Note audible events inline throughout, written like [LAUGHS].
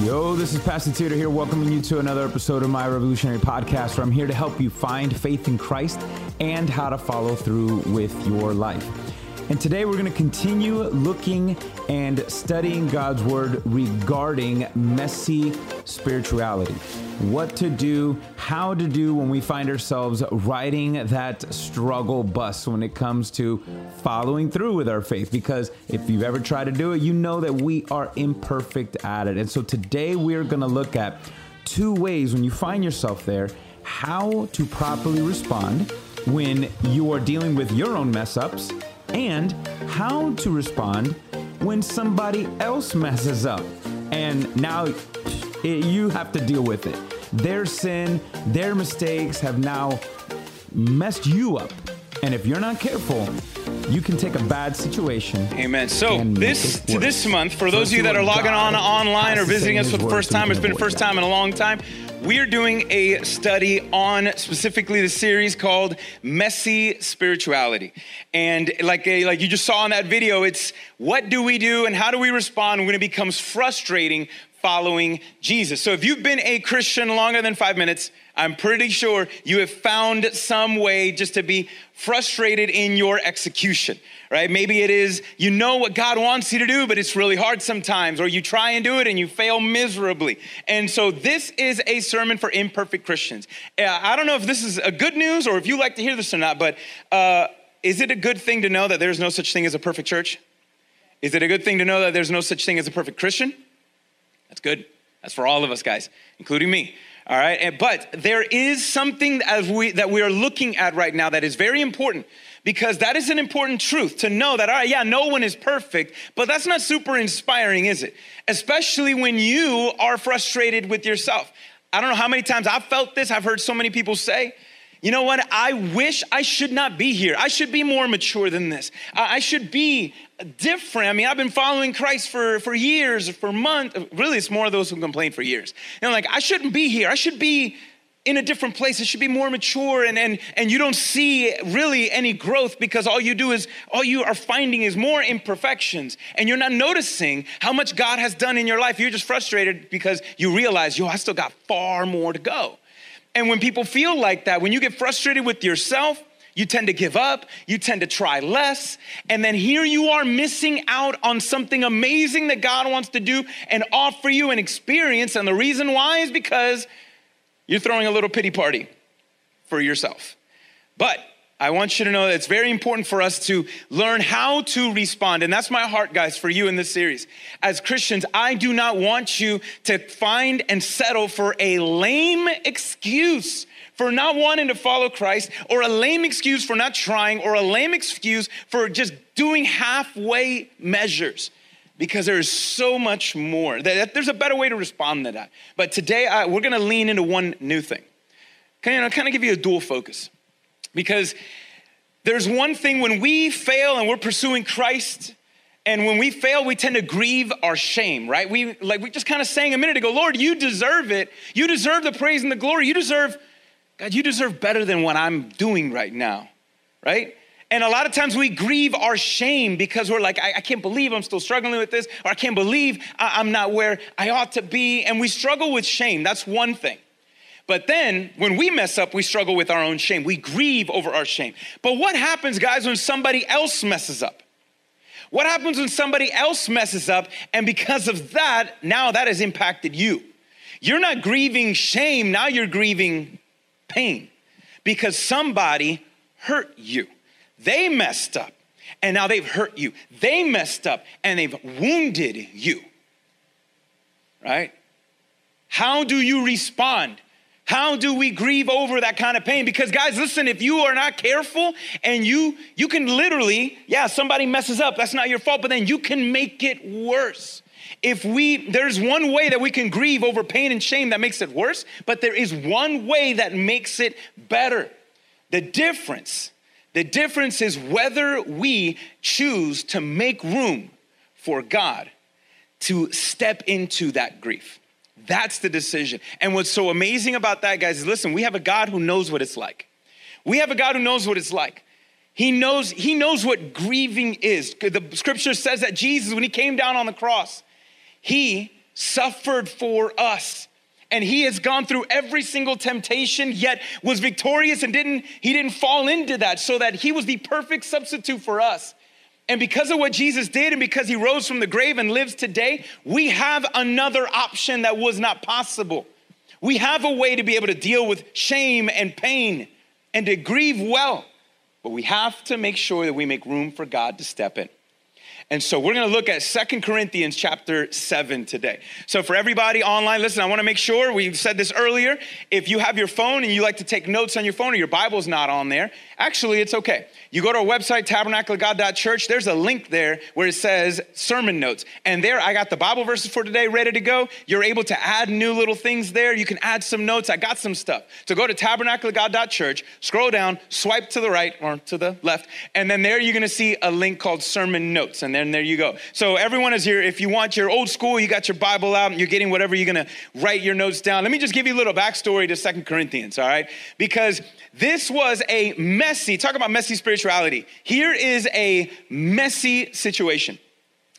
Yo, this is Pastor Tudor here, welcoming you to another episode of my Revolutionary Podcast, where I'm here to help you find faith in Christ and how to follow through with your life. And today we're going to continue looking and studying God's Word regarding messy spirituality. What to do, how to do when we find ourselves riding that struggle bus when it comes to following through with our faith. Because if you've ever tried to do it, you know that we are imperfect at it. And so today we're going to look at two ways when you find yourself there how to properly respond when you are dealing with your own mess ups and how to respond when somebody else messes up. And now it, you have to deal with it. Their sin, their mistakes have now messed you up. And if you're not careful, you can take a bad situation. Amen. So this this month, for those of you that are logging on online or visiting us for the first time, it's been the first time in a long time. We are doing a study on specifically the series called Messy Spirituality. And like, a, like you just saw in that video, it's what do we do and how do we respond when it becomes frustrating following Jesus. So if you've been a Christian longer than five minutes, I'm pretty sure you have found some way just to be frustrated in your execution, right? Maybe it is you know what God wants you to do, but it's really hard sometimes, or you try and do it and you fail miserably. And so this is a sermon for imperfect Christians. Uh, I don't know if this is a good news or if you like to hear this or not, but uh, is it a good thing to know that there's no such thing as a perfect church? Is it a good thing to know that there's no such thing as a perfect Christian? That's good. That's for all of us, guys, including me. All right. But there is something as we, that we are looking at right now that is very important because that is an important truth to know that, all right, yeah, no one is perfect, but that's not super inspiring, is it? Especially when you are frustrated with yourself. I don't know how many times I've felt this. I've heard so many people say, you know what? I wish I should not be here. I should be more mature than this. I should be different. I mean, I've been following Christ for, for years, for months. Really, it's more of those who complain for years. You know, like, I shouldn't be here. I should be in a different place. It should be more mature. And, and, and you don't see really any growth because all you do is, all you are finding is more imperfections. And you're not noticing how much God has done in your life. You're just frustrated because you realize, yo, I still got far more to go. And when people feel like that, when you get frustrated with yourself, you tend to give up, you tend to try less, and then here you are missing out on something amazing that God wants to do and offer you an experience. And the reason why is because you're throwing a little pity party for yourself. But I want you to know that it's very important for us to learn how to respond. And that's my heart, guys, for you in this series. As Christians, I do not want you to find and settle for a lame excuse for not wanting to follow Christ, or a lame excuse for not trying, or a lame excuse for just doing halfway measures. Because there is so much more. There's a better way to respond to that. But today, I, we're gonna lean into one new thing. Kind of, kind of give you a dual focus. Because there's one thing when we fail and we're pursuing Christ, and when we fail, we tend to grieve our shame, right? We like we just kind of saying a minute ago, Lord, you deserve it. You deserve the praise and the glory. You deserve, God, you deserve better than what I'm doing right now, right? And a lot of times we grieve our shame because we're like, I, I can't believe I'm still struggling with this, or I can't believe I, I'm not where I ought to be. And we struggle with shame. That's one thing. But then when we mess up, we struggle with our own shame. We grieve over our shame. But what happens, guys, when somebody else messes up? What happens when somebody else messes up and because of that, now that has impacted you? You're not grieving shame, now you're grieving pain because somebody hurt you. They messed up and now they've hurt you. They messed up and they've wounded you. Right? How do you respond? How do we grieve over that kind of pain? Because guys, listen, if you are not careful and you you can literally, yeah, somebody messes up, that's not your fault, but then you can make it worse. If we there's one way that we can grieve over pain and shame that makes it worse, but there is one way that makes it better. The difference, the difference is whether we choose to make room for God to step into that grief. That's the decision. And what's so amazing about that, guys, is listen, we have a God who knows what it's like. We have a God who knows what it's like. He knows, he knows what grieving is. The scripture says that Jesus, when he came down on the cross, he suffered for us. And he has gone through every single temptation, yet was victorious and didn't, he didn't fall into that, so that he was the perfect substitute for us. And because of what Jesus did and because he rose from the grave and lives today, we have another option that was not possible. We have a way to be able to deal with shame and pain and to grieve well, but we have to make sure that we make room for God to step in. And so we're going to look at Second Corinthians chapter 7 today. So for everybody online, listen, I want to make sure we said this earlier. If you have your phone and you like to take notes on your phone or your Bible's not on there, actually it's okay. You go to our website, tabernacleofgod.church, there's a link there where it says sermon notes. And there I got the Bible verses for today ready to go. You're able to add new little things there. You can add some notes. I got some stuff. So go to tabernacleofgod.church, scroll down, swipe to the right or to the left, and then there you're gonna see a link called sermon notes. And then there you go. So everyone is here. If you want your old school, you got your Bible out and you're getting whatever you're gonna write your notes down. Let me just give you a little backstory to Second Corinthians, all right? Because this was a messy, talk about messy spirituality. Here is a messy situation.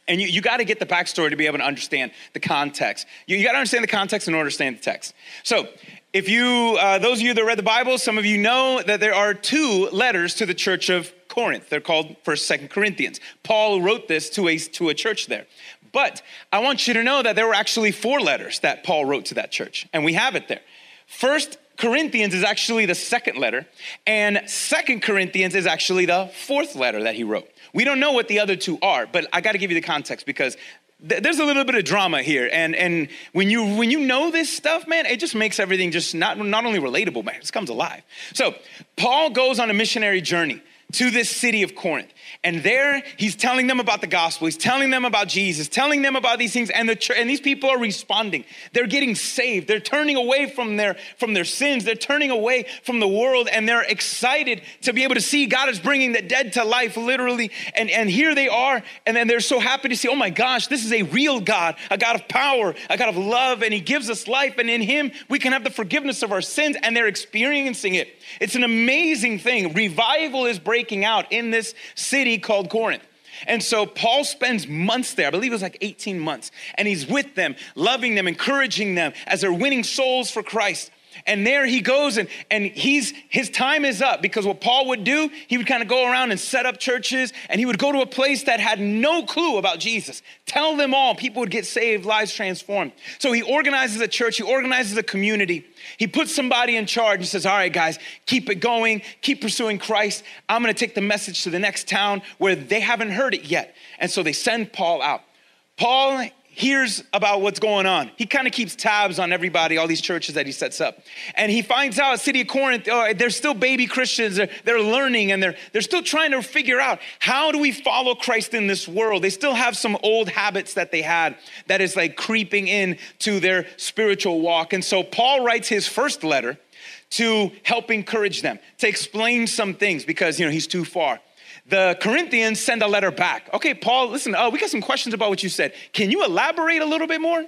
And you, you got to get the backstory to be able to understand the context. You, you got to understand the context in order to understand the text. So, if you, uh, those of you that read the Bible, some of you know that there are two letters to the church of Corinth. They're called First, Second Corinthians. Paul wrote this to a to a church there. But I want you to know that there were actually four letters that Paul wrote to that church, and we have it there. First Corinthians is actually the second letter, and Second Corinthians is actually the fourth letter that he wrote. We don't know what the other two are, but I got to give you the context because there's a little bit of drama here, and and when you when you know this stuff, man, it just makes everything just not not only relatable, man, it comes alive. So Paul goes on a missionary journey to this city of Corinth. And there he's telling them about the gospel. He's telling them about Jesus, telling them about these things. And, the church, and these people are responding. They're getting saved. They're turning away from their, from their sins. They're turning away from the world. And they're excited to be able to see God is bringing the dead to life, literally. And, and here they are. And then they're so happy to see, oh my gosh, this is a real God, a God of power, a God of love. And he gives us life. And in him, we can have the forgiveness of our sins. And they're experiencing it. It's an amazing thing. Revival is breaking out in this city called Corinth. And so Paul spends months there. I believe it was like 18 months. And he's with them, loving them, encouraging them as they're winning souls for Christ. And there he goes, and, and he's his time is up because what Paul would do, he would kind of go around and set up churches, and he would go to a place that had no clue about Jesus. Tell them all, people would get saved, lives transformed. So he organizes a church, he organizes a community. He puts somebody in charge. He says, All right, guys, keep it going, keep pursuing Christ. I'm gonna take the message to the next town where they haven't heard it yet. And so they send Paul out. Paul hears about what's going on. He kind of keeps tabs on everybody, all these churches that he sets up. And he finds out city of Corinth, uh, oh, they're still baby Christians. They're, they're learning and they're, they're still trying to figure out how do we follow Christ in this world? They still have some old habits that they had that is like creeping in to their spiritual walk. And so Paul writes his first letter to help encourage them, to explain some things because, you know, he's too far the Corinthians send a letter back. Okay, Paul, listen, uh, we got some questions about what you said. Can you elaborate a little bit more?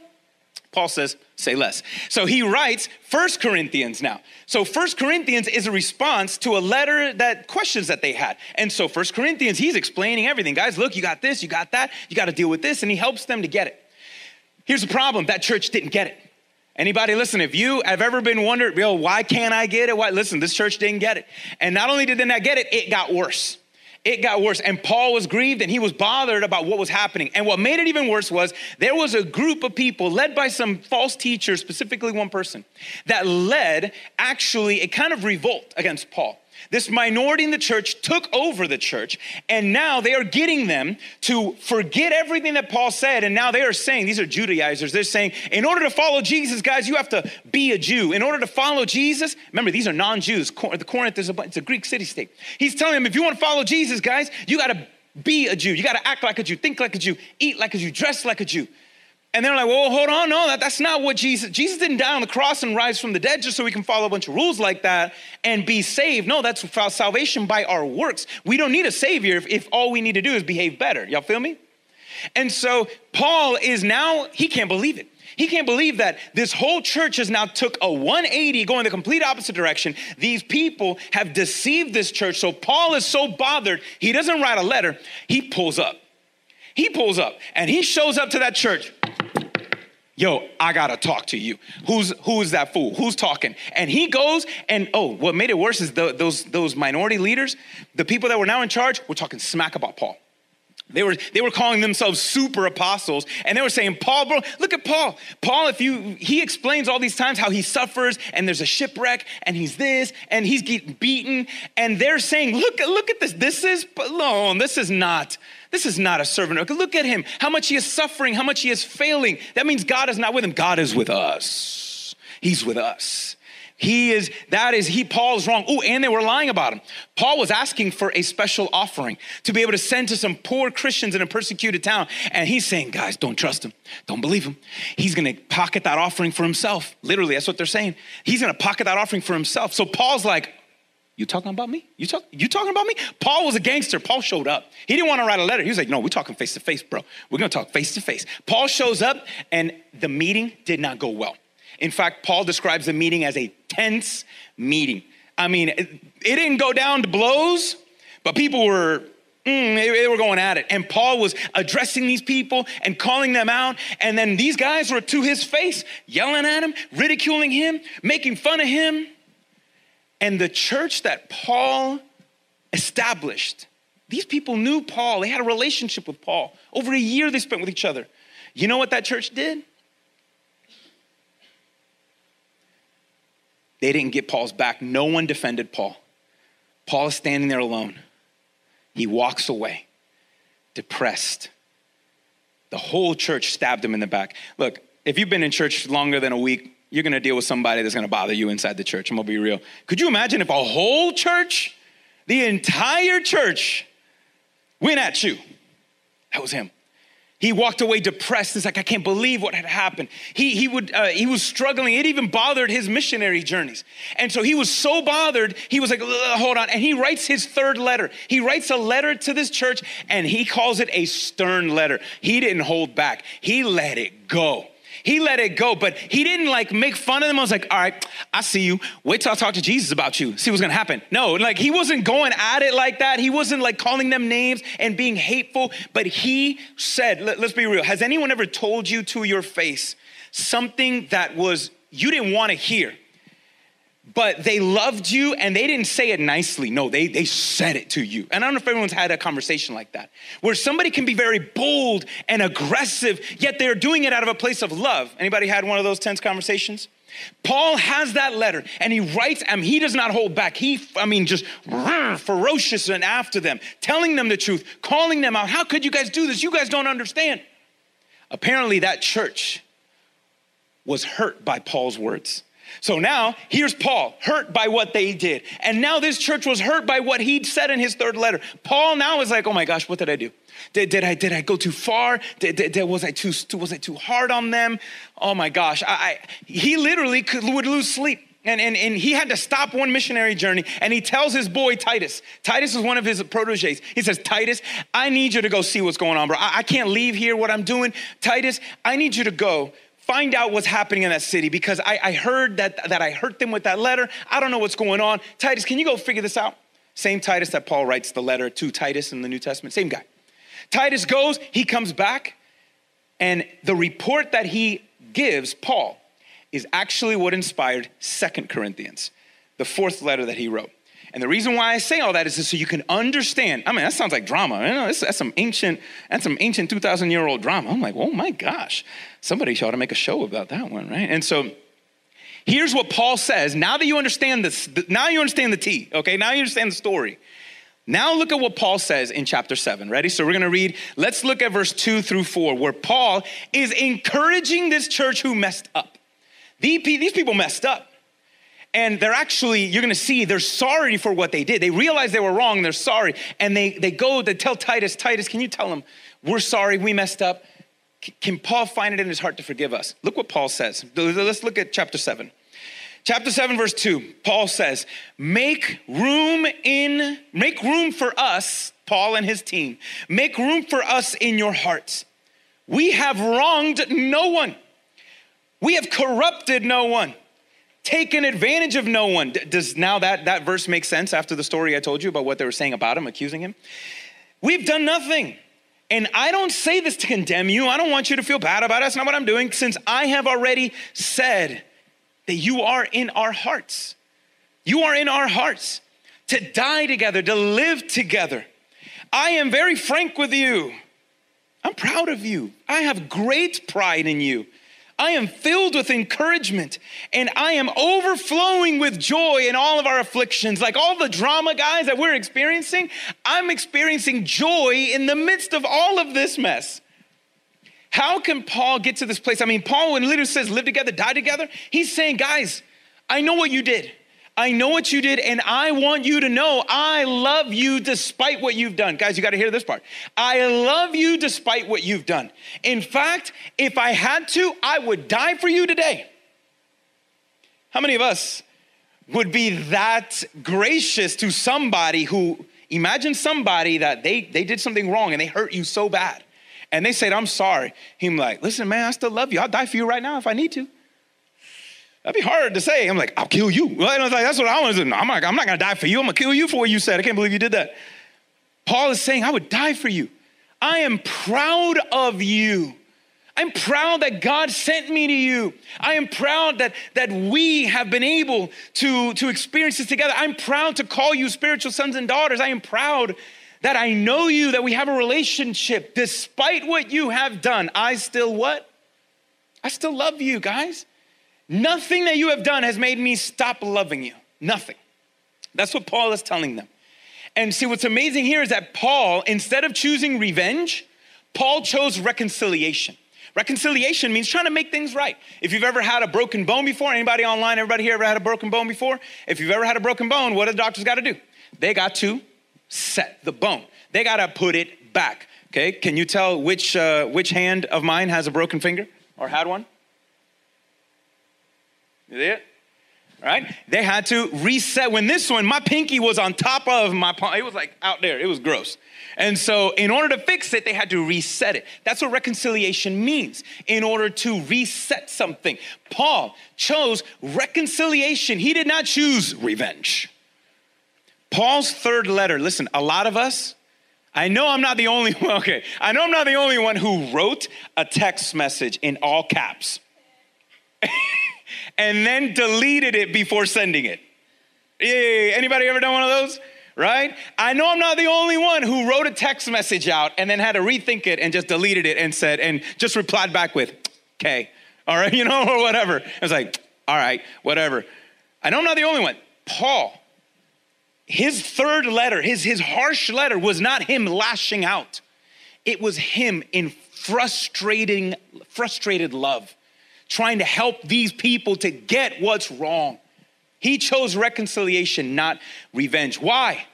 Paul says, say less. So he writes First Corinthians now. So First Corinthians is a response to a letter that questions that they had. And so First Corinthians, he's explaining everything. Guys, look, you got this, you got that, you got to deal with this, and he helps them to get it. Here's the problem that church didn't get it. Anybody listen, if you have ever been wondering, yo, why can't I get it? Why? Listen, this church didn't get it. And not only did they not get it, it got worse it got worse. And Paul was grieved and he was bothered about what was happening. And what made it even worse was there was a group of people led by some false teachers, specifically one person, that led actually a kind of revolt against Paul. This minority in the church took over the church, and now they are getting them to forget everything that Paul said. And now they are saying, these are Judaizers, they're saying, in order to follow Jesus, guys, you have to be a Jew. In order to follow Jesus, remember, these are non Jews. The Corinth is a, it's a Greek city state. He's telling them, if you want to follow Jesus, guys, you got to be a Jew. You got to act like a Jew, think like a Jew, eat like a Jew, dress like a Jew. And they're like, well, hold on, no, that, that's not what Jesus, Jesus didn't die on the cross and rise from the dead just so we can follow a bunch of rules like that and be saved. No, that's salvation by our works. We don't need a savior if, if all we need to do is behave better. Y'all feel me? And so Paul is now, he can't believe it. He can't believe that this whole church has now took a 180 going the complete opposite direction. These people have deceived this church. So Paul is so bothered, he doesn't write a letter, he pulls up. He pulls up and he shows up to that church yo, I gotta talk to you. Who's who is that fool? Who's talking? And he goes and oh, what made it worse is the, those those minority leaders, the people that were now in charge, were talking smack about Paul. They were, they were calling themselves super apostles, and they were saying, Paul, bro, look at Paul. Paul, if you, he explains all these times how he suffers, and there's a shipwreck, and he's this, and he's getting beaten, and they're saying, look, look at this. This is, no, this is not, this is not a servant. Look at him, how much he is suffering, how much he is failing. That means God is not with him. God is with us. He's with us. He is, that is, he, Paul is wrong. Oh, and they were lying about him. Paul was asking for a special offering to be able to send to some poor Christians in a persecuted town. And he's saying, guys, don't trust him. Don't believe him. He's gonna pocket that offering for himself. Literally, that's what they're saying. He's gonna pocket that offering for himself. So Paul's like, you talking about me? You talk, you talking about me? Paul was a gangster. Paul showed up. He didn't want to write a letter. He was like, no, we're talking face to face, bro. We're gonna talk face to face. Paul shows up, and the meeting did not go well. In fact, Paul describes the meeting as a tense meeting. I mean, it, it didn't go down to blows, but people were Mm, they, they, were going at it. And Paul was addressing these people and calling them out. And then these guys were to his face, yelling at him, ridiculing him, making fun of him. And the church that Paul established, these people knew Paul. They had a relationship with Paul. Over a year they spent with each other. You know what that church did? They didn't get Paul's back. No one defended Paul. Paul is standing there alone. He walks away, depressed. The whole church stabbed him in the back. Look, if you've been in church longer than a week, you're gonna deal with somebody that's gonna bother you inside the church. I'm gonna be real. Could you imagine if a whole church, the entire church, went at you? That was him. He walked away depressed. It's like, I can't believe what had happened. He, he, would, uh, he was struggling. It even bothered his missionary journeys. And so he was so bothered, he was like, hold on. And he writes his third letter. He writes a letter to this church and he calls it a stern letter. He didn't hold back, he let it go. He let it go, but he didn't like make fun of them. I was like, all right, I see you. Wait till I talk to Jesus about you. See what's gonna happen. No, like he wasn't going at it like that. He wasn't like calling them names and being hateful, but he said, let, let's be real. Has anyone ever told you to your face something that was you didn't want to hear? But they loved you and they didn't say it nicely. No, they, they said it to you. And I don't know if everyone's had a conversation like that, where somebody can be very bold and aggressive, yet they're doing it out of a place of love. Anybody had one of those tense conversations? Paul has that letter and he writes, and he does not hold back. He, I mean, just ferocious and after them, telling them the truth, calling them out. How could you guys do this? You guys don't understand. Apparently, that church was hurt by Paul's words. So now here's Paul, hurt by what they did. And now this church was hurt by what he'd said in his third letter. Paul now is like, oh my gosh, what did I do? Did, did, I, did I go too far? Did, did, was, I too, was I too hard on them? Oh my gosh. I, I, he literally could, would lose sleep. And, and, and he had to stop one missionary journey and he tells his boy Titus, Titus is one of his proteges. He says, Titus, I need you to go see what's going on, bro. I, I can't leave here what I'm doing. Titus, I need you to go find out what's happening in that city because I, I heard that, that I hurt them with that letter. I don't know what's going on. Titus, can you go figure this out? Same Titus that Paul writes the letter to Titus in the New Testament, same guy. Titus goes, he comes back, and the report that he gives, Paul, is actually what inspired Second Corinthians, the fourth letter that he wrote. And the reason why I say all that is so you can understand. I mean, that sounds like drama. You know, that's, that's some ancient, that's some ancient 2,000 year old drama. I'm like, oh my gosh, somebody ought to make a show about that one, right? And so here's what Paul says. Now that you understand this, now you understand the T, okay? Now you understand the story. Now look at what Paul says in chapter 7. Ready? So we're going to read, let's look at verse 2 through 4, where Paul is encouraging this church who messed up. These people messed up and they're actually you're to see they're sorry for what they did. They realize they were wrong they're sorry and they they go to tell titus titus can you tell them we're sorry we messed up. Can paul find it in his heart to forgive us? Look what paul says. Let's look at chapter 7 chapter 7 verse 2 paul says make room in make room for us paul and his team make room for us in your hearts. We have wronged no one. We have corrupted no one taken advantage of no one. Does now that, that verse make sense after the story I told you about what they were saying about him, accusing him? We've done nothing. And I don't say this to condemn you. I don't want you to feel bad about it. That's not what I'm doing, since I have already said that you are in our hearts. You are in our hearts to die together, to live together. I am very frank with you. I'm proud of you. I have great pride in you. I am filled with encouragement and I am overflowing with joy in all of our afflictions. Like all the drama, guys, that we're experiencing, I'm experiencing joy in the midst of all of this mess. How can Paul get to this place? I mean, Paul, when literally says live together, die together, he's saying, guys, I know what you did. I know what you did, and I want you to know I love you despite what you've done. Guys, you got to hear this part. I love you despite what you've done. In fact, if I had to, I would die for you today. How many of us would be that gracious to somebody who, imagine somebody that they, they did something wrong and they hurt you so bad, and they said, I'm sorry. Him like, listen, man, I still love you. I'll die for you right now if I need to. That'd be hard to say. I'm like, I'll kill you. Well, like, that's what I want to do. I'm, like, I'm not going to die for you. I'm going to kill you for what you said. I can't believe you did that. Paul is saying, I would die for you. I am proud of you. I'm proud that God sent me to you. I am proud that, that we have been able to, to experience this together. I'm proud to call you spiritual sons and daughters. I am proud that I know you, that we have a relationship. Despite what you have done, I still what? I still love you, guys. Nothing that you have done has made me stop loving you. Nothing. That's what Paul is telling them. And see, what's amazing here is that Paul, instead of choosing revenge, Paul chose reconciliation. Reconciliation means trying to make things right. If you've ever had a broken bone before, anybody online, everybody here ever had a broken bone before? If you've ever had a broken bone, what do the doctors got to do? They got to set the bone. They got to put it back. Okay, can you tell which uh, which hand of mine has a broken finger or had one? You see it? Right? They had to reset. When this one, my pinky was on top of my palm. It was like out there. It was gross. And so, in order to fix it, they had to reset it. That's what reconciliation means. In order to reset something, Paul chose reconciliation. He did not choose revenge. Paul's third letter, listen, a lot of us, I know I'm not the only one, [LAUGHS] okay, I know I'm not the only one who wrote a text message in all caps. [LAUGHS] and then deleted it before sending it. Yeah, anybody ever done one of those? Right? I know I'm not the only one who wrote a text message out and then had to rethink it and just deleted it and said, and just replied back with, okay, all right, [LAUGHS] you know, or whatever. I was like, all right, whatever. I know I'm not the only one. Paul, his third letter, his, his harsh letter was not him lashing out. It was him in frustrating, frustrated love trying to help these people to get what's wrong. He chose reconciliation, not revenge. Why?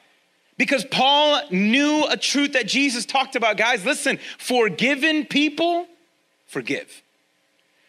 Because Paul knew a truth that Jesus talked about. Guys, listen, forgiven people forgive.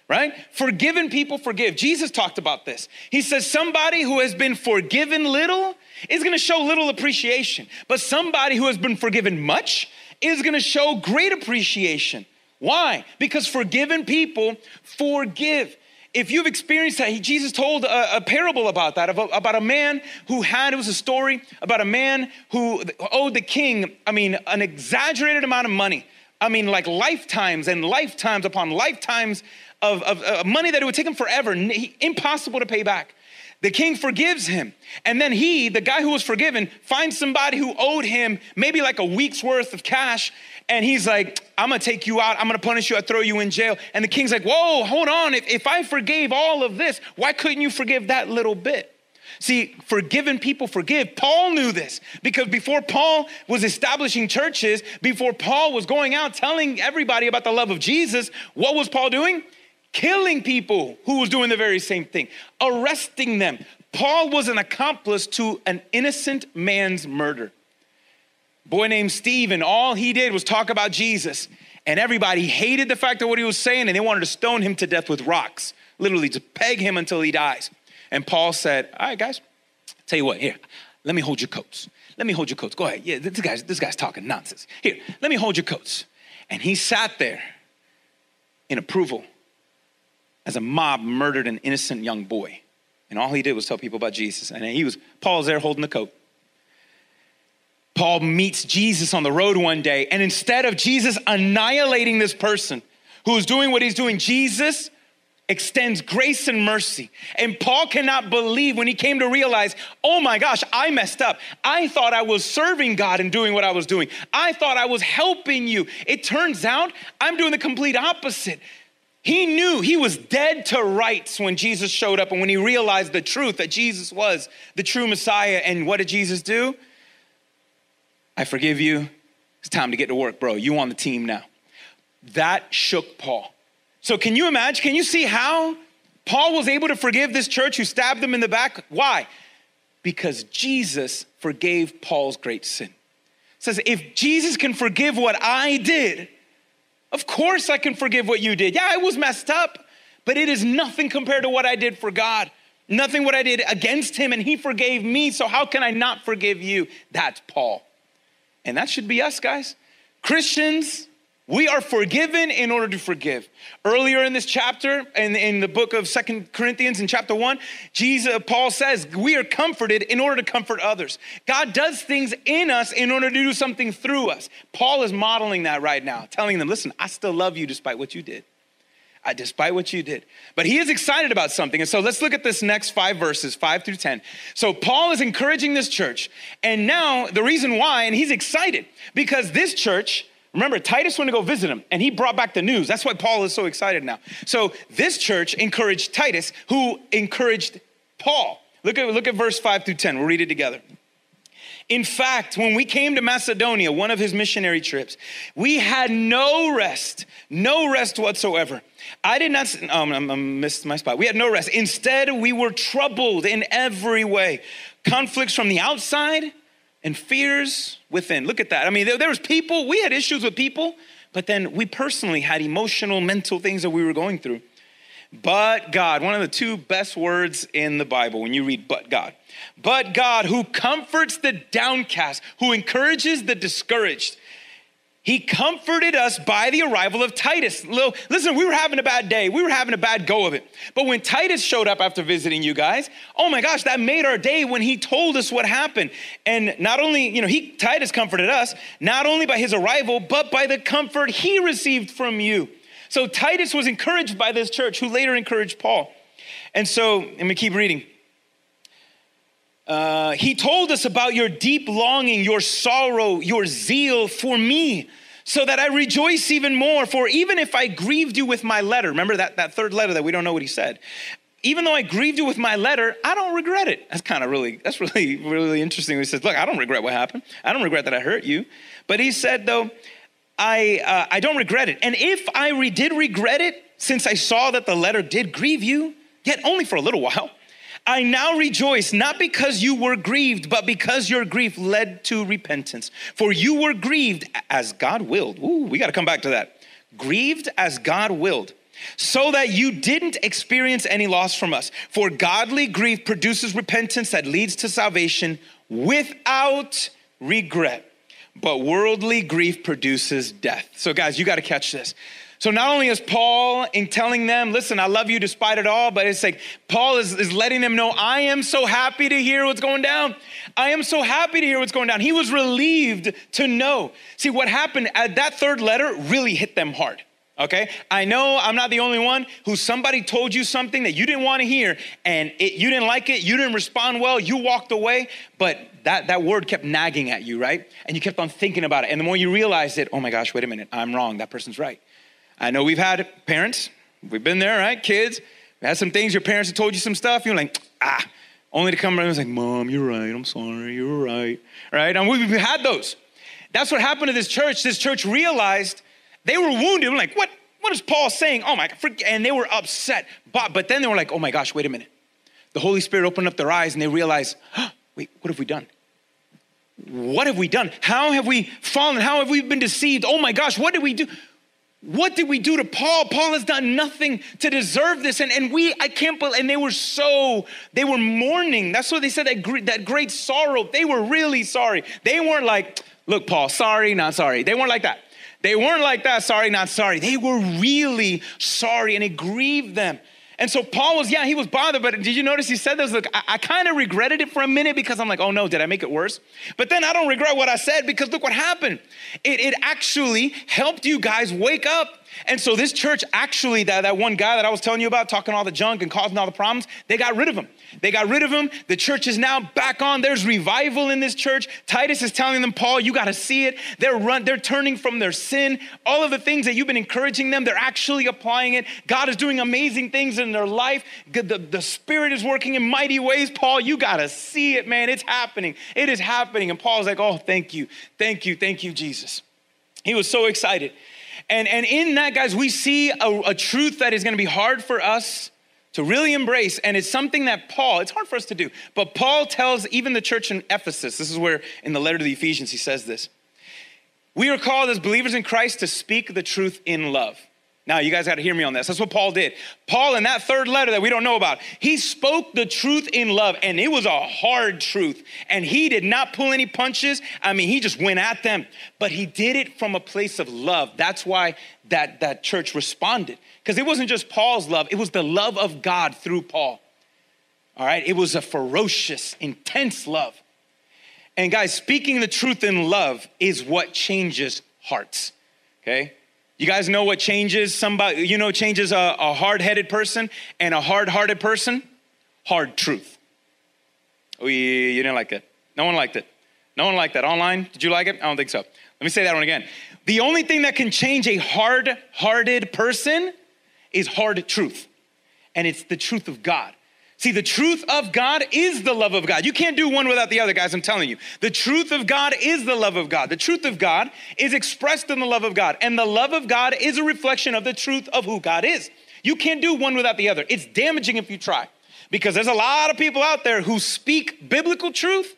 Right? Forgiven people forgive. Jesus talked about this. He says somebody who has been forgiven little is to show little appreciation, but somebody who has been forgiven much is to show great appreciation. Why? Because forgiven people forgive. If you've experienced that, Jesus told a, a parable about that, about, about, a man who had, it was a story about a man who owed the king, I mean, an exaggerated amount of money. I mean, like lifetimes and lifetimes upon lifetimes of, of, of money that it would take him forever, impossible to pay back. The king forgives him. And then he, the guy who was forgiven, finds somebody who owed him maybe like a week's worth of cash. And he's like, I'm gonna take you out. I'm gonna punish you. I throw you in jail. And the king's like, Whoa, hold on. If, if I forgave all of this, why couldn't you forgive that little bit? See, forgiven people forgive. Paul knew this because before Paul was establishing churches, before Paul was going out telling everybody about the love of Jesus, what was Paul doing? killing people who was doing the very same thing, arresting them. Paul was an accomplice to an innocent man's murder. Boy named Stephen, all he did was talk about Jesus, and everybody hated the fact of what he was saying, and they wanted to stone him to death with rocks, literally to peg him until he dies. And Paul said, All right, guys, tell you what, here, let me hold your coats. Let me hold your coats. Go ahead. Yeah, this guy's, this guy's talking nonsense. Here, let me hold your coats. And he sat there in approval as a mob murdered an innocent young boy. And all he did was tell people about Jesus. And he was, Paul's there holding the coat. Paul meets Jesus on the road one day, and instead of Jesus annihilating this person who is doing what he's doing, Jesus extends grace and mercy. And Paul cannot believe when he came to realize, oh my gosh, I messed up. I thought I was serving God and doing what I was doing. I thought I was helping you. It turns out I'm doing the complete opposite. He knew he was dead to rights when Jesus showed up and when he realized the truth that Jesus was the true Messiah. And what did Jesus do? I forgive you. It's time to get to work, bro. You on the team now. That shook Paul. So, can you imagine? Can you see how Paul was able to forgive this church who stabbed them in the back? Why? Because Jesus forgave Paul's great sin. It says, if Jesus can forgive what I did, of course I can forgive what you did. Yeah, I was messed up, but it is nothing compared to what I did for God. Nothing what I did against him, and he forgave me. So, how can I not forgive you? That's Paul. And that should be us, guys. Christians, we are forgiven in order to forgive. Earlier in this chapter, in, in the book of Second Corinthians, in chapter 1, Jesus, Paul says, We are comforted in order to comfort others. God does things in us in order to do something through us. Paul is modeling that right now, telling them, Listen, I still love you despite what you did despite what you did. But he is excited about something. And so let's look at this next five verses, five through 10. So Paul is encouraging this church. And now the reason why, and he's excited because this church, remember, Titus went to go visit him and he brought back the news. That's why Paul is so excited now. So this church encouraged Titus, who encouraged Paul. Look at, look at verse 5 through 10. We'll read it together. In fact, when we came to Macedonia, one of his missionary trips, we had no rest, no rest whatsoever. I did not, oh, I missed my spot. We had no rest. Instead, we were troubled in every way. Conflicts from the outside and fears within. Look at that. I mean, there, there was people, we had issues with people, but then we personally had emotional, mental things that we were going through. But God, one of the two best words in the Bible when you read but God. But God, who comforts the downcast, who encourages the discouraged. He comforted us by the arrival of Titus. Listen, we were having a bad day. We were having a bad go of it. But when Titus showed up after visiting you guys, oh my gosh, that made our day when he told us what happened. And not only, you know, he Titus comforted us, not only by his arrival, but by the comfort he received from you. So Titus was encouraged by this church, who later encouraged Paul. And so, let me keep reading. Uh, he told us about your deep longing, your sorrow, your zeal for me, so that I rejoice even more. For even if I grieved you with my letter, remember that, that third letter that we don't know what he said. Even though I grieved you with my letter, I don't regret it. That's kind of really, that's really, really interesting. He says, Look, I don't regret what happened. I don't regret that I hurt you. But he said, though, I, uh, I don't regret it. And if I re- did regret it, since I saw that the letter did grieve you, yet only for a little while, I now rejoice, not because you were grieved, but because your grief led to repentance. For you were grieved as God willed. Ooh, we got to come back to that. Grieved as God willed, so that you didn't experience any loss from us. For godly grief produces repentance that leads to salvation without regret but worldly grief produces death. So, guys, you got to catch this. So, not only is Paul in telling them, listen, I love you despite it all, but it's like Paul is, is letting them know, I am so happy to hear what's going down. I am so happy to hear what's going down. He was relieved to know. See, what happened at that third letter really hit them hard. Okay, I know I'm not the only one who somebody told you something that you didn't want to hear and it, you didn't like it, you didn't respond well, you walked away, but that, that word kept nagging at you, right? And you kept on thinking about it. And the more you realized it, oh my gosh, wait a minute, I'm wrong, that person's right. I know we've had parents, we've been there, right? Kids, we had some things, your parents have told you some stuff, you're like, ah, only to come around and say, Mom, you're right, I'm sorry, you're right, right? And we've had those. That's what happened to this church. This church realized they were wounded. I'm like, what? What is Paul saying? Oh my God. And they were upset. But, but then they were like, oh my gosh, wait a minute. The Holy Spirit opened up their eyes and they realized, wait, what have we done? What have we done? How have we fallen? How have we been deceived? Oh my gosh, what did we do? What did we do to Paul? Paul has done nothing to deserve this. And, and we, I can't believe, and they were so, they were mourning. That's what they said, that great, that great sorrow. They were really sorry. They weren't like, look, Paul, sorry, not sorry. They weren't like that. They weren't like that, sorry, not sorry. They were really sorry and it grieved them. And so Paul was, yeah, he was bothered, but did you notice he said this? Look, I, I kind of regretted it for a minute because I'm like, oh no, did I make it worse? But then I don't regret what I said because look what happened. It, it actually helped you guys wake up and so this church actually, that, that one guy that I was telling you about, talking all the junk and causing all the problems, they got rid of him. They got rid of him. The church is now back on. There's revival in this church. Titus is telling them, Paul, you got to see it. They're run, they're turning from their sin. All of the things that you've been encouraging them, they're actually applying it. God is doing amazing things in their life. The, the Spirit is working in mighty ways. Paul, you got to see it, man. It's happening. It is happening. And Paul's like, oh, thank you. Thank you. Thank you, Jesus. He was so excited. And, and in that, guys, we see a, a truth that is going to be hard for us to really embrace. And it's something that Paul, it's hard for us to do, but Paul tells even the church in Ephesus, this is where in the letter to the Ephesians, he says this. We are called as believers in Christ to speak the truth in love. Now, you guys got to hear me on this. That's what Paul did. Paul, in that third letter that we don't know about, he spoke the truth in love, and it was a hard truth. And he did not pull any punches. I mean, he just went at them, but he did it from a place of love. That's why that, that church responded, because it wasn't just Paul's love, it was the love of God through Paul. All right, it was a ferocious, intense love. And guys, speaking the truth in love is what changes hearts, okay? You guys know what changes somebody, you know, changes a, a hard headed person and a hard hearted person? Hard truth. Oh, yeah, you didn't like it. No one liked it. No one liked that. Online, did you like it? I don't think so. Let me say that one again. The only thing that can change a hard hearted person is hard truth, and it's the truth of God. See, the truth of God is the love of God. You can't do one without the other, guys, I'm telling you. The truth of God is the love of God. The truth of God is expressed in the love of God. And the love of God is a reflection of the truth of who God is. You can't do one without the other. It's damaging if you try. Because there's a lot of people out there who speak biblical truth,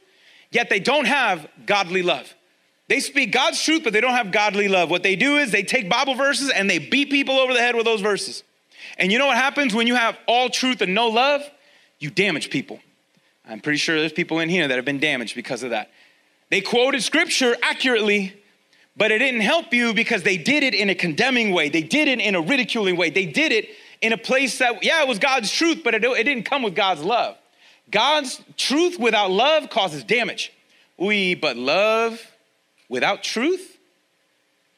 yet they don't have godly love. They speak God's truth, but they don't have godly love. What they do is they take Bible verses and they beat people over the head with those verses. And you know what happens when you have all truth and no love? You damage people. I'm pretty sure there's people in here that have been damaged because of that. They quoted scripture accurately, but it didn't help you because they did it in a condemning way. They did it in a ridiculing way. They did it in a place that, yeah, it was God's truth, but it, it didn't come with God's love. God's truth without love causes damage. We, but love without truth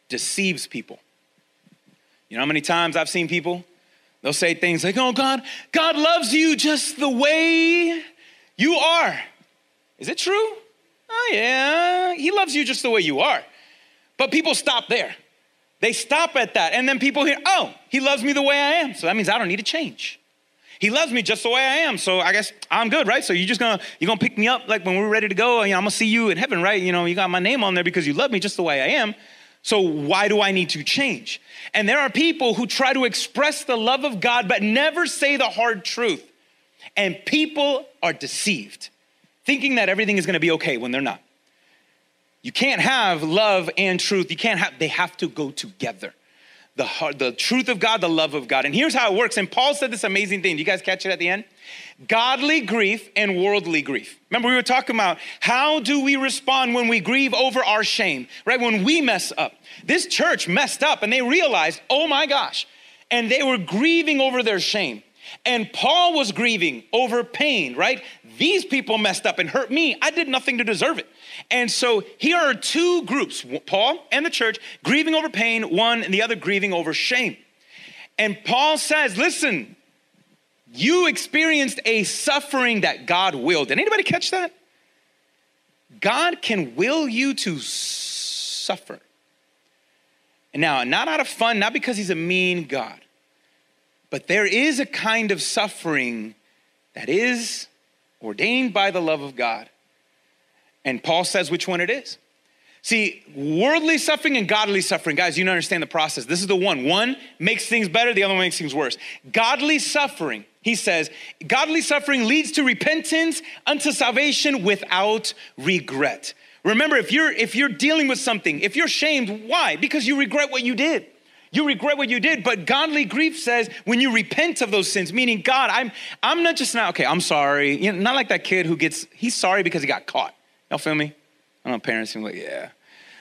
deceives people. You know how many times I've seen people They'll say things like, oh, God, God loves you just the way you are. Is it true? Oh, yeah, He loves you just the way you are. But people stop there. They stop at that. And then people hear, oh, He loves me the way I am. So that means I don't need to change. He loves me just the way I am. So I guess I'm good, right? So you're just gonna, you're gonna pick me up like when we're ready to go. You know, I'm gonna see you in heaven, right? You know, you got my name on there because you love me just the way I am. So why do I need to change? And there are people who try to express the love of God but never say the hard truth. And people are deceived, thinking that everything is gonna be okay when they're not. You can't have love and truth. You can't have, they have to go together. The, heart, the truth of God, the love of God. And here's how it works. And Paul said this amazing thing. Do you guys catch it at the end? godly grief and worldly grief. Remember, we were talking about how do we respond when we grieve over our shame, right? When we mess up. This church messed up and they realized, oh my gosh, and they were grieving over their shame. And Paul was grieving over pain, right? These people messed up and hurt me. I did nothing to deserve it. And so here are two groups Paul and the church grieving over pain, one and the other grieving over shame. And Paul says, listen, you experienced a suffering that God willed. Did anybody catch that? God can will you to suffer. And now, not out of fun, not because he's a mean God, but there is a kind of suffering that is ordained by the love of God. And Paul says which one it is. See, worldly suffering and godly suffering, guys, you don't understand the process. This is the one. One makes things better, the other one makes things worse. Godly suffering he says, godly suffering leads to repentance unto salvation without regret. Remember, if you're if you're dealing with something, if you're shamed, why? Because you regret what you did. You regret what you did, but godly grief says when you repent of those sins, meaning God, I'm I'm not just now, okay, I'm sorry. You know, not like that kid who gets he's sorry because he got caught. Y'all feel me? I know parents seem like, yeah.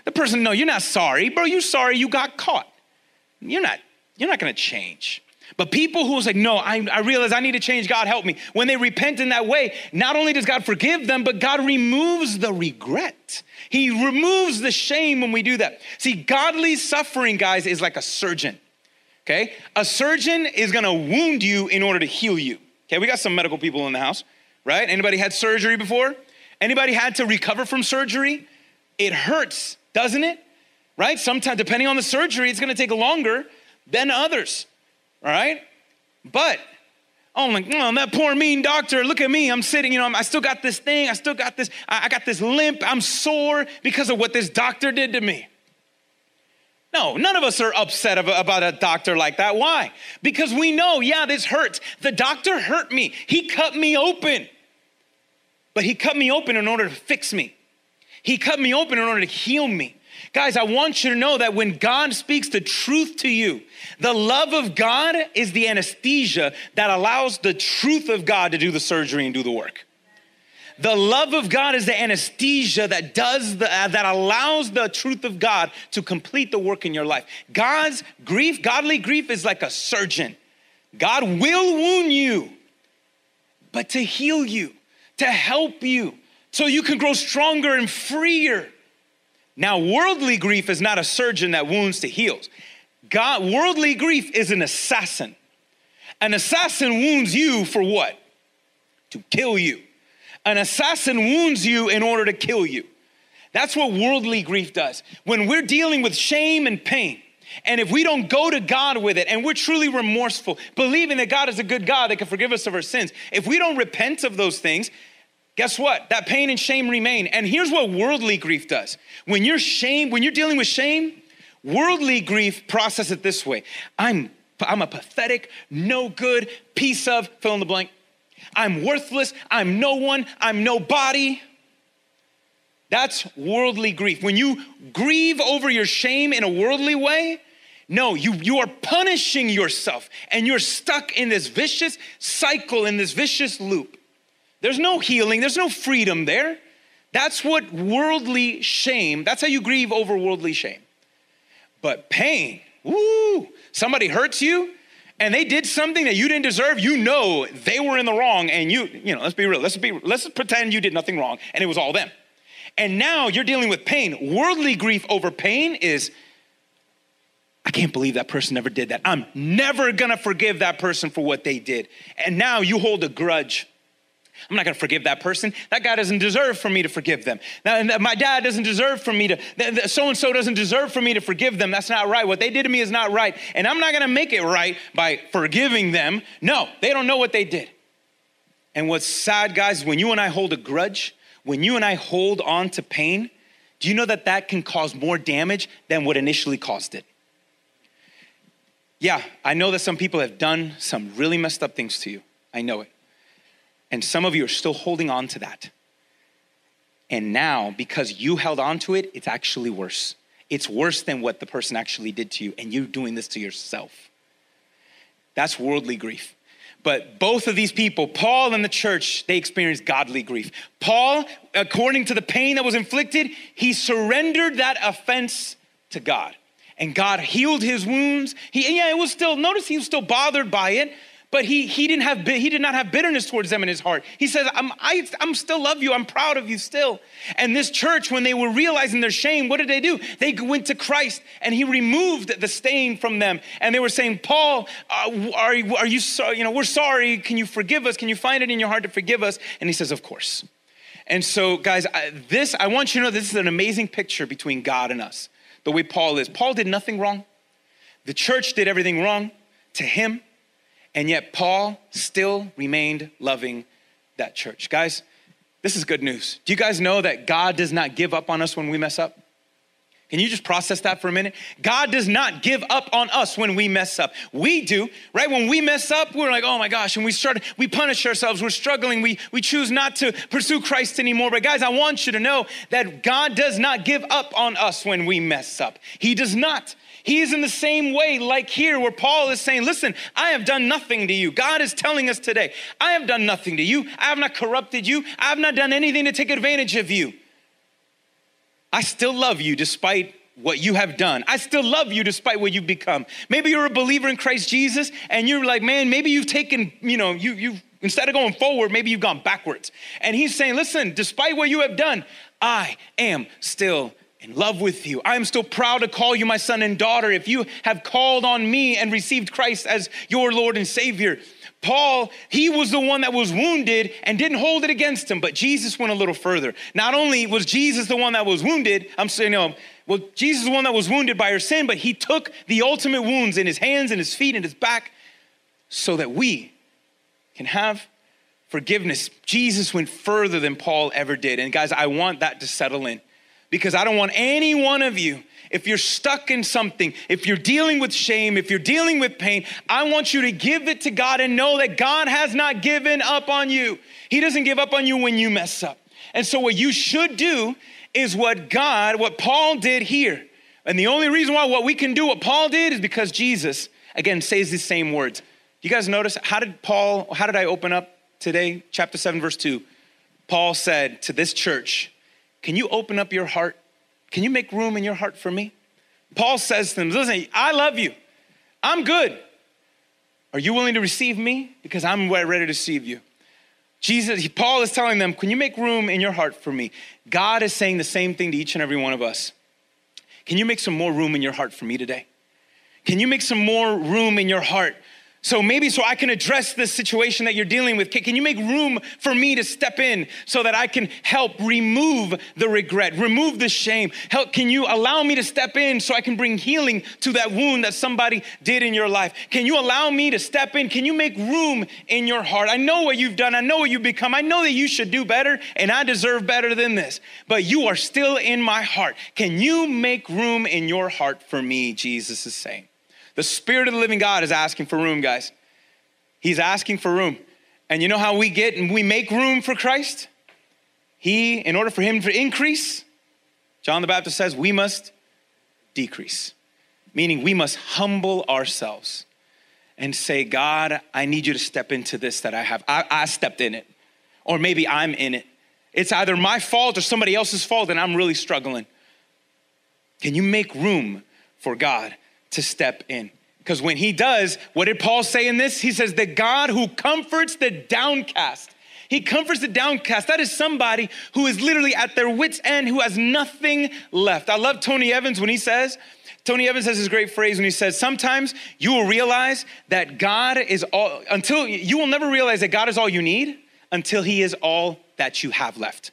The person, no, you're not sorry, bro. You're sorry you got caught. You're not, you're not gonna change. But people who was like, no, I, I realize I need to change, God help me. When they repent in that way, not only does God forgive them, but God removes the regret. He removes the shame when we do that. See, godly suffering, guys, is like a surgeon. Okay? A surgeon is gonna wound you in order to heal you. Okay, we got some medical people in the house, right? Anybody had surgery before? Anybody had to recover from surgery? It hurts, doesn't it? Right? Sometimes, depending on the surgery, it's gonna take longer than others. All right? But Oh, my, oh, that poor mean doctor. Look at me. I'm sitting, you know, i'm still got this thing. I still got this, I got this limp. I'm sore because of what this doctor did to me. No, none of us are upset about a doctor like that. Why? Because we know, yeah, this hurts. The doctor hurt me. He cut me open. But he cut me open in order to fix me. He cut me open in order to heal me. Guys, I want you to know that when God speaks the truth to you, the love of God is the anesthesia that allows the truth of God to do the surgery and do the work. The love of God is the anesthesia that does the, uh, that allows the truth of God to complete the work in your life. God's grief, godly grief is like a surgeon. God will wound you, but to heal you, to help you, so you can grow stronger and freer. Now, worldly grief is not a surgeon that wounds to heals. God, worldly grief is an assassin. An assassin wounds you for what? To kill you. An assassin wounds you in order to kill you. That's what worldly grief does. When we're dealing with shame and pain, and if we don't go to God with it and we're truly remorseful, believing that God is a good God that can forgive us of our sins, if we don't repent of those things, guess what? That pain and shame remain. And here's what worldly grief does. When you're shame, when you're dealing with shame, worldly grief process it this way. I'm I'm a pathetic, no good piece of fill in the blank. I'm worthless, I'm no one, I'm nobody. That's worldly grief. When you grieve over your shame in a worldly way, no, you, you are punishing yourself and you're stuck in this vicious cycle, in this vicious loop. There's no healing, there's no freedom there. That's what worldly shame, that's how you grieve over worldly shame. But pain, woo, somebody hurts you and they did something that you didn't deserve, you know they were in the wrong and you, you know, let's be real, let's be let's pretend you did nothing wrong and it was all them. And now you're dealing with pain. Worldly grief over pain is I can't believe that person never did that. I'm never gonna forgive that person for what they did. And now you hold a grudge I'm not going to forgive that person. That guy doesn't deserve for me to forgive them. Now, my dad doesn't deserve for me to, so and so doesn't deserve for me to forgive them. That's not right. What they did to me is not right. And I'm not going to make it right by forgiving them. No, they don't know what they did. And what's sad, guys, when you and I hold a grudge, when you and I hold on to pain, do you know that that can cause more damage than what initially caused it? Yeah, I know that some people have done some really messed up things to you. I know it. And some of you are still holding on to that. And now, because you held on to it, it's actually worse. It's worse than what the person actually did to you, and you're doing this to yourself. That's worldly grief. But both of these people, Paul and the church, they experienced godly grief. Paul, according to the pain that was inflicted, he surrendered that offense to God. And God healed his wounds. He, yeah, it was still, notice he was still bothered by it, but he, he, didn't have, he did not have bitterness towards them in his heart. He says, I'm, I, I'm still love you. I'm proud of you still. And this church, when they were realizing their shame, what did they do? They went to Christ and he removed the stain from them. And they were saying, Paul, uh, are, are you sorry? You know, we're sorry. Can you forgive us? Can you find it in your heart to forgive us? And he says, of course. And so, guys, I, this, I want you to know this is an amazing picture between God and us, the way Paul is. Paul did nothing wrong. The church did everything wrong to him. And yet, Paul still remained loving that church. Guys, this is good news. Do you guys know that God does not give up on us when we mess up? Can you just process that for a minute? God does not give up on us when we mess up. We do, right? When we mess up, we're like, oh my gosh, and we start, we punish ourselves, we're struggling, we, we choose not to pursue Christ anymore. But guys, I want you to know that God does not give up on us when we mess up. He does not. He is in the same way, like here, where Paul is saying, Listen, I have done nothing to you. God is telling us today, I have done nothing to you. I have not corrupted you. I have not done anything to take advantage of you. I still love you despite what you have done. I still love you despite what you've become. Maybe you're a believer in Christ Jesus and you're like, man, maybe you've taken, you know, you, you've, instead of going forward, maybe you've gone backwards. And he's saying, listen, despite what you have done, I am still in love with you. I am still proud to call you my son and daughter. If you have called on me and received Christ as your Lord and Savior, Paul, he was the one that was wounded and didn't hold it against him, but Jesus went a little further. Not only was Jesus the one that was wounded, I'm saying, no, well, Jesus is the one that was wounded by our sin, but he took the ultimate wounds in his hands and his feet and his back so that we can have forgiveness. Jesus went further than Paul ever did. And guys, I want that to settle in because I don't want any one of you, if you're stuck in something, if you're dealing with shame, if you're dealing with pain, I want you to give it to God and know that God has not given up on you. He doesn't give up on you when you mess up. And so, what you should do is what God, what Paul did here. And the only reason why what we can do what Paul did is because Jesus, again, says these same words. You guys notice how did Paul, how did I open up today? Chapter 7, verse 2. Paul said to this church, Can you open up your heart? Can you make room in your heart for me? Paul says to them, Listen, I love you. I'm good. Are you willing to receive me? Because I'm ready to receive you. Jesus, Paul is telling them, Can you make room in your heart for me? God is saying the same thing to each and every one of us. Can you make some more room in your heart for me today? Can you make some more room in your heart so maybe so I can address this situation that you're dealing with. Can you make room for me to step in so that I can help remove the regret, remove the shame? Help, can you allow me to step in so I can bring healing to that wound that somebody did in your life? Can you allow me to step in? Can you make room in your heart? I know what you've done. I know what you've become. I know that you should do better and I deserve better than this, but you are still in my heart. Can you make room in your heart for me? Jesus is saying. The Spirit of the living God is asking for room, guys. He's asking for room. And you know how we get and we make room for Christ? He, in order for him to increase, John the Baptist says, we must decrease, meaning we must humble ourselves and say, God, I need you to step into this that I have. I, I stepped in it, or maybe I'm in it. It's either my fault or somebody else's fault, and I'm really struggling. Can you make room for God to step in. Because when he does, what did Paul say in this? He says, The God who comforts the downcast. He comforts the downcast. That is somebody who is literally at their wits' end, who has nothing left. I love Tony Evans when he says, Tony Evans has this great phrase when he says, Sometimes you will realize that God is all, until you will never realize that God is all you need until he is all that you have left.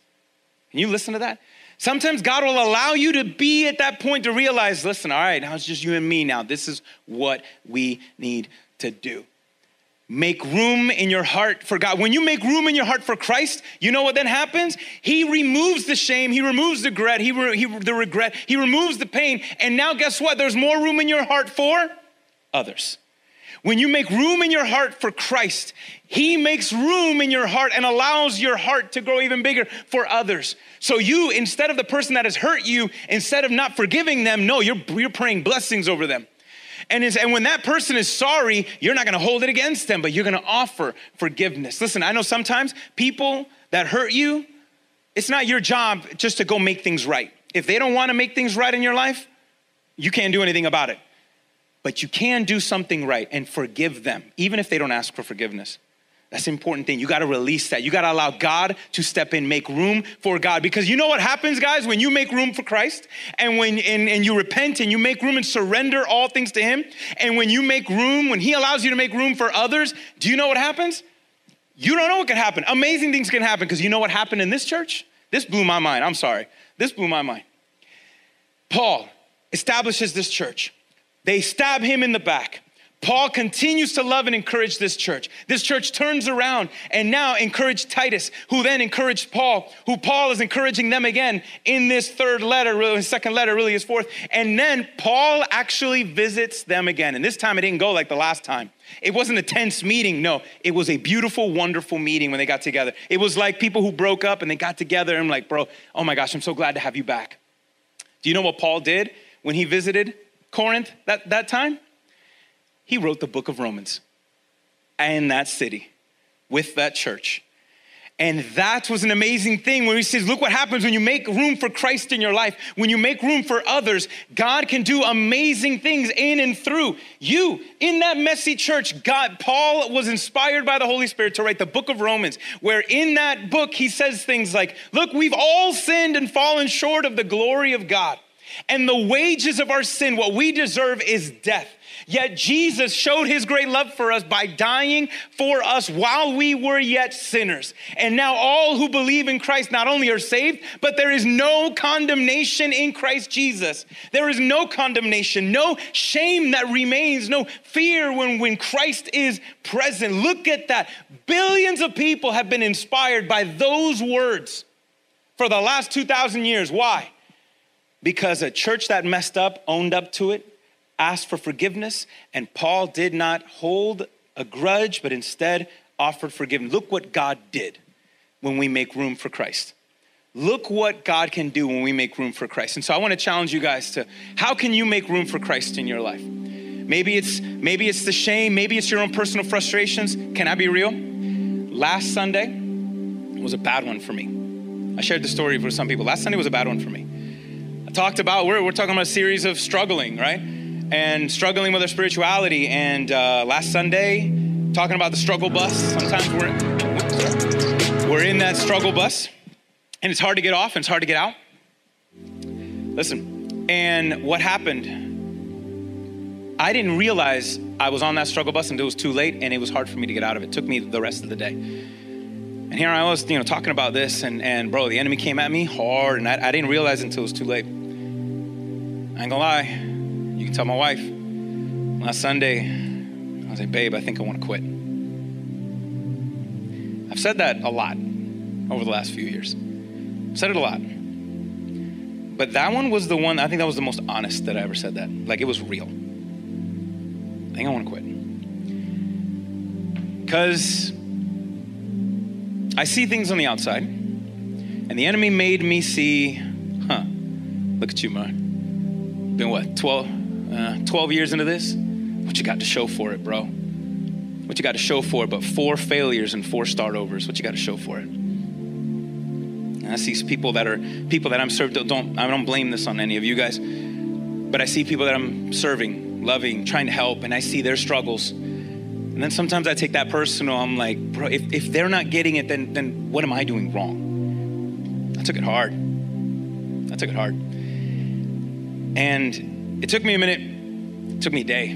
Can you listen to that? Sometimes God will allow you to be at that point to realize, listen, all right, now it's just you and me now. This is what we need to do. Make room in your heart for God. When you make room in your heart for Christ, you know what then happens? He removes the shame, He removes the regret, he, re- he the regret, He removes the pain, and now guess what? There's more room in your heart for others. When you make room in your heart for Christ, He makes room in your heart and allows your heart to grow even bigger for others. So you, instead of the person that has hurt you, instead of not forgiving them, no, you're, you're praying blessings over them. And, and when that person is sorry, you're not gonna hold it against them, but you're gonna offer forgiveness. Listen, I know sometimes people that hurt you, it's not your job just to go make things right. If they don't wanna make things right in your life, you can't do anything about it but you can do something right and forgive them, even if they don't ask for forgiveness. That's an important thing. You got to release that. You got to allow God to step in, make room for God. Because you know what happens, guys, when you make room for Christ and when and, and you repent and you make room and surrender all things to Him, and when you make room, when He allows you to make room for others, do you know what happens? You don't know what can happen. Amazing things can happen because you know what happened in this church? This blew my mind. I'm sorry. This blew my mind. Paul establishes this church. They stab him in the back. Paul continues to love and encourage this church. This church turns around and now encourage Titus, who then encouraged Paul, who Paul is encouraging them again in this third letter, really his second letter, really his fourth. And then Paul actually visits them again. And this time it didn't go like the last time. It wasn't a tense meeting. No, it was a beautiful, wonderful meeting when they got together. It was like people who broke up and they got together and I'm like, bro, oh my gosh, I'm so glad to have you back. Do you know what Paul did when he visited Corinth that, that time? He wrote the book of Romans in that city with that church. And that was an amazing thing when he says, Look what happens when you make room for Christ in your life. When you make room for others, God can do amazing things in and through you. In that messy church, God, Paul was inspired by the Holy Spirit to write the book of Romans, where in that book he says things like, Look, we've all sinned and fallen short of the glory of God. And the wages of our sin, what we deserve, is death. Yet Jesus showed his great love for us by dying for us while we were yet sinners. And now all who believe in Christ not only are saved, but there is no condemnation in Christ Jesus. There is no condemnation, no shame that remains, no fear when, when Christ is present. Look at that. Billions of people have been inspired by those words for the last 2,000 years. Why? Because a church that messed up owned up to it asked for forgiveness, and Paul did not hold a grudge, but instead offered forgiveness. Look what God did when we make room for Christ. Look what God can do when we make room for Christ. And so I want to challenge you guys to how can you make room for Christ in your life? Maybe it's maybe it's the shame, maybe it's your own personal frustrations. Can I be real? Last Sunday was a bad one for me. I shared the story for some people. Last Sunday was a bad one for me. Talked about we're, we're talking about a series of struggling, right? and struggling with our spirituality. And uh, last Sunday, talking about the struggle bus. Sometimes we're, we're in that struggle bus, and it's hard to get off and it's hard to get out. Listen, and what happened? I didn't realize I was on that struggle bus until it was too late, and it was hard for me to get out of it. It took me the rest of the day. And here I was, you know, talking about this, and, and bro, the enemy came at me hard, and I, I didn't realize until it was too late. I ain't gonna lie, you can tell my wife. Last Sunday, I was like, babe, I think I want to quit. I've said that a lot over the last few years. I've said it a lot. But that one was the one, I think that was the most honest that I ever said that. Like it was real. I think I want to quit. Because I see things on the outside, and the enemy made me see, huh, look at you, man. Been what, 12, uh, 12 years into this, what you got to show for it, bro? What you got to show for it? But four failures and four start overs. What you got to show for it? And I see people that are people that I'm served. Don't I don't blame this on any of you guys, but I see people that I'm serving, loving, trying to help, and I see their struggles. And then sometimes I take that personal. I'm like, bro, if, if they're not getting it, then then what am I doing wrong? I took it hard. I took it hard. And it took me a minute, it took me a day.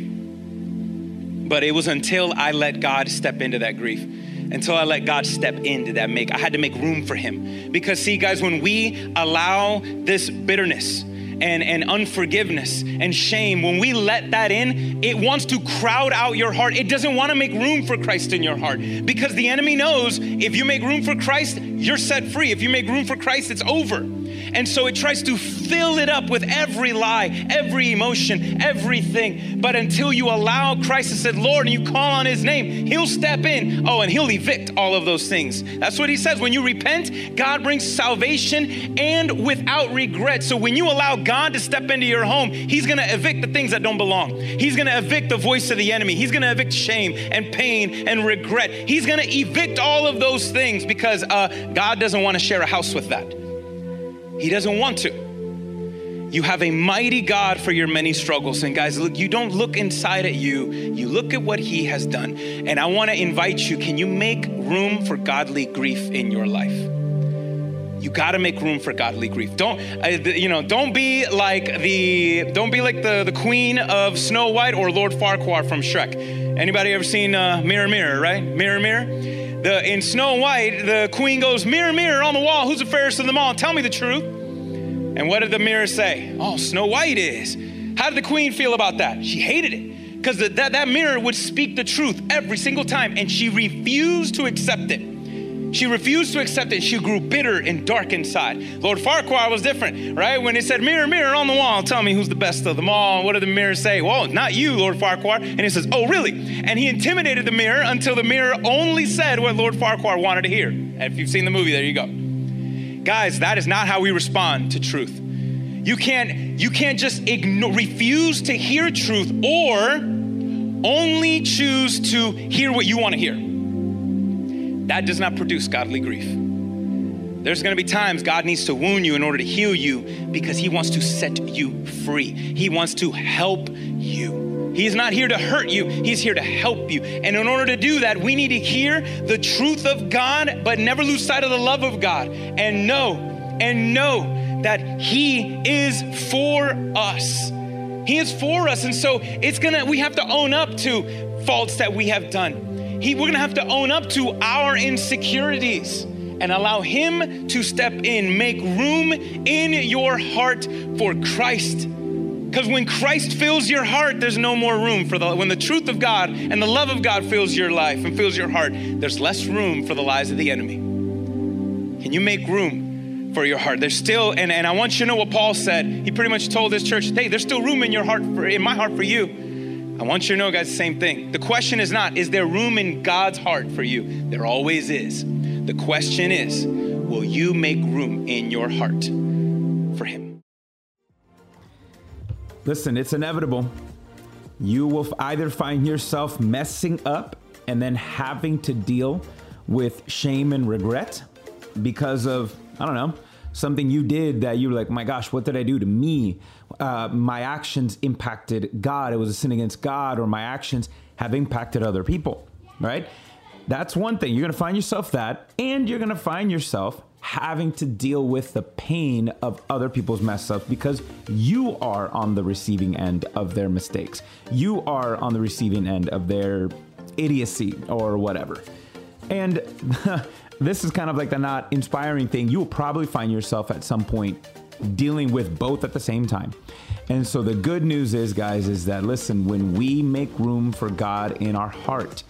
But it was until I let God step into that grief, until I let God step into that make. I had to make room for Him. Because, see, guys, when we allow this bitterness, and, and unforgiveness and shame, when we let that in, it wants to crowd out your heart. It doesn't want to make room for Christ in your heart because the enemy knows if you make room for Christ, you're set free. If you make room for Christ, it's over. And so it tries to fill it up with every lie, every emotion, everything. But until you allow Christ to say, Lord, and you call on his name, he'll step in. Oh, and he'll evict all of those things. That's what he says. When you repent, God brings salvation and without regret. So when you allow God to step into your home, he's going to evict the things that don't belong. He's going to evict the voice of the enemy. He's going to evict shame and pain and regret. He's going to evict all of those things because uh, God doesn't want to share a house with that. He doesn't want to. You have a mighty God for your many struggles. And guys, look, you don't look inside at you, you look at what He has done. And I want to invite you can you make room for godly grief in your life? You got to make room for godly grief. Don't you know? Don't be like the don't be like the the queen of Snow White or Lord Farquaad from Shrek. Anybody ever seen uh, Mirror Mirror? Right? Mirror Mirror. The, in Snow White, the queen goes, Mirror, mirror on the wall, who's the fairest of them all? Tell me the truth. And what did the mirror say? Oh, Snow White is. How did the queen feel about that? She hated it because that, that mirror would speak the truth every single time, and she refused to accept it. She refused to accept it. She grew bitter and dark inside. Lord Farquaad was different, right? When he said, Mirror, mirror on the wall, tell me who's the best of them all. What did the mirror say? Well, not you, Lord Farquaad. And he says, Oh, really? And he intimidated the mirror until the mirror only said what Lord Farquaad wanted to hear. If you've seen the movie, there you go. Guys, that is not how we respond to truth. You can't, you can't just ignore, refuse to hear truth or only choose to hear what you want to hear. That does not produce godly grief. There's gonna be times God needs to wound you in order to heal you because He wants to set you free. He wants to help you. He's not here to hurt you, He's here to help you. And in order to do that, we need to hear the truth of God, but never lose sight of the love of God and know, and know that He is for us. He is for us. And so it's gonna, we have to own up to faults that we have done. He, we're gonna have to own up to our insecurities and allow Him to step in, make room in your heart for Christ. Because when Christ fills your heart, there's no more room for the, when the truth of God and the love of God fills your life and fills your heart, there's less room for the lies of the enemy. Can you make room for your heart? There's still, and, and I want you to know what Paul said. He pretty much told this church, hey, there's still room in your heart, for, in my heart for you. I want you to know, guys, the same thing. The question is not, is there room in God's heart for you? There always is. The question is, will you make room in your heart for Him? Listen, it's inevitable. You will either find yourself messing up and then having to deal with shame and regret because of, I don't know, something you did that you were like, my gosh, what did I do to me? Uh, my actions impacted God. It was a sin against God, or my actions have impacted other people, right? That's one thing. You're going to find yourself that, and you're going to find yourself having to deal with the pain of other people's mess ups because you are on the receiving end of their mistakes. You are on the receiving end of their idiocy or whatever. And [LAUGHS] this is kind of like the not inspiring thing. You will probably find yourself at some point dealing with both at the same time. And so the good news is, guys, is that listen, when we make room for God in our heart,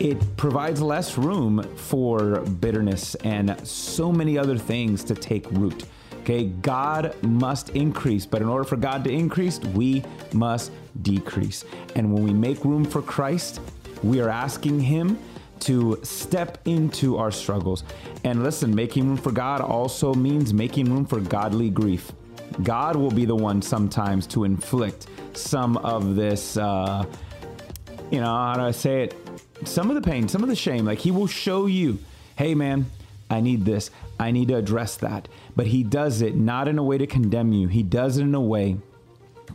it provides less room for bitterness and so many other things to take root. Okay, God must increase, but in order for God to increase, we must decrease. And when we make room for Christ, we are asking Him to step into our struggles. And listen, making room for God also means making room for godly grief. God will be the one sometimes to inflict some of this, uh, you know, how do I say it? some of the pain, some of the shame. Like he will show you, hey man, I need this. I need to address that. But he does it not in a way to condemn you, he does it in a way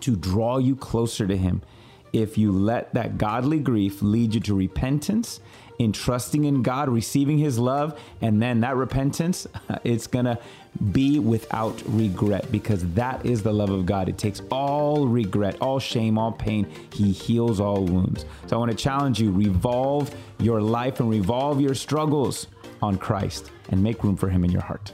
to draw you closer to him. If you let that godly grief lead you to repentance in trusting in God, receiving His love, and then that repentance, [LAUGHS] it's gonna be without regret because that is the love of God. It takes all regret, all shame, all pain. He heals all wounds. So I want to challenge you revolve your life and revolve your struggles on Christ and make room for Him in your heart.